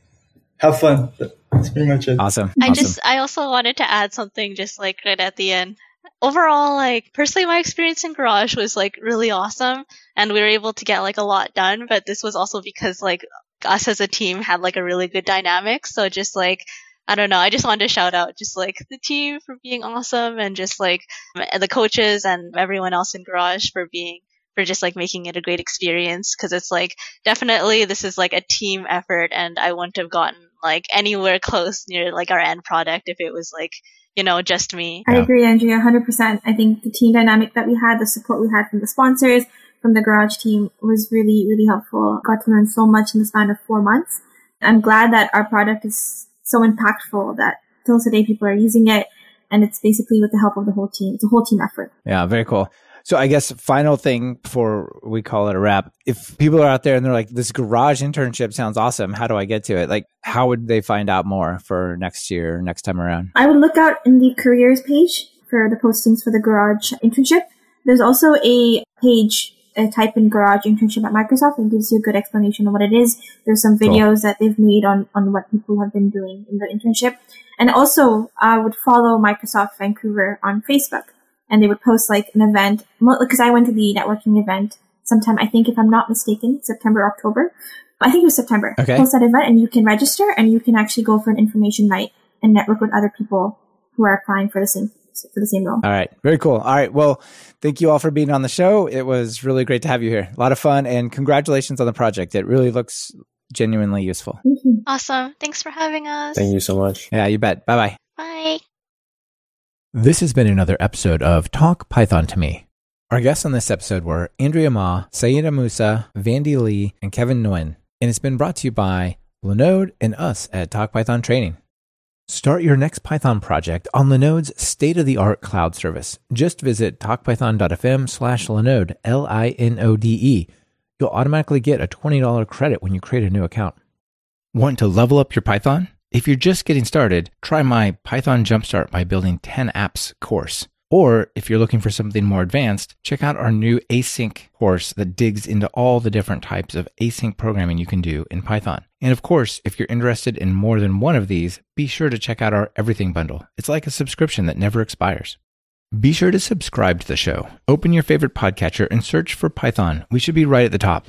have fun. That's pretty much it. Awesome. I awesome. just I also wanted to add something just like right at the end. Overall, like personally my experience in Garage was like really awesome and we were able to get like a lot done, but this was also because like us as a team had like a really good dynamic. So just like I don't know, I just wanted to shout out just like the team for being awesome and just like the coaches and everyone else in Garage for being for just like making it a great experience because it's like definitely this is like a team effort and I wouldn't have gotten like anywhere close near like our end product if it was like you know just me I agree, Andrea, 100%. I think the team dynamic that we had, the support we had from the sponsors, from the garage team was really, really helpful. Got to learn so much in the span of four months. I'm glad that our product is so impactful that till today people are using it and it's basically with the help of the whole team. It's a whole team effort. Yeah, very cool. So I guess final thing before we call it a wrap. If people are out there and they're like, this garage internship sounds awesome. How do I get to it? Like, how would they find out more for next year, next time around? I would look out in the careers page for the postings for the garage internship. There's also a page, type in garage internship at Microsoft. and gives you a good explanation of what it is. There's some videos cool. that they've made on, on what people have been doing in the internship. And also, I would follow Microsoft Vancouver on Facebook and they would post like an event because I went to the networking event sometime. I think if I'm not mistaken, September, October. I think it was September. Okay. Post that event and you can register and you can actually go for an information night and network with other people who are applying for the same for the same role. All right. Very cool. All right. Well, thank you all for being on the show. It was really great to have you here. A lot of fun and congratulations on the project. It really looks genuinely useful. Awesome. Thanks for having us. Thank you so much. Yeah, you bet. Bye-bye. Bye. This has been another episode of Talk Python to Me. Our guests on this episode were Andrea Ma, Saida Musa, Vandy Lee, and Kevin Nguyen, and it's been brought to you by Linode and us at Talk Python Training. Start your next Python project on Linode's state-of-the-art cloud service. Just visit talkpython.fm slash Linode, L-I-N-O-D-E. You'll automatically get a $20 credit when you create a new account. Want to level up your Python? If you're just getting started, try my Python Jumpstart by Building 10 Apps course. Or if you're looking for something more advanced, check out our new async course that digs into all the different types of async programming you can do in Python. And of course, if you're interested in more than one of these, be sure to check out our Everything Bundle. It's like a subscription that never expires. Be sure to subscribe to the show. Open your favorite podcatcher and search for Python. We should be right at the top.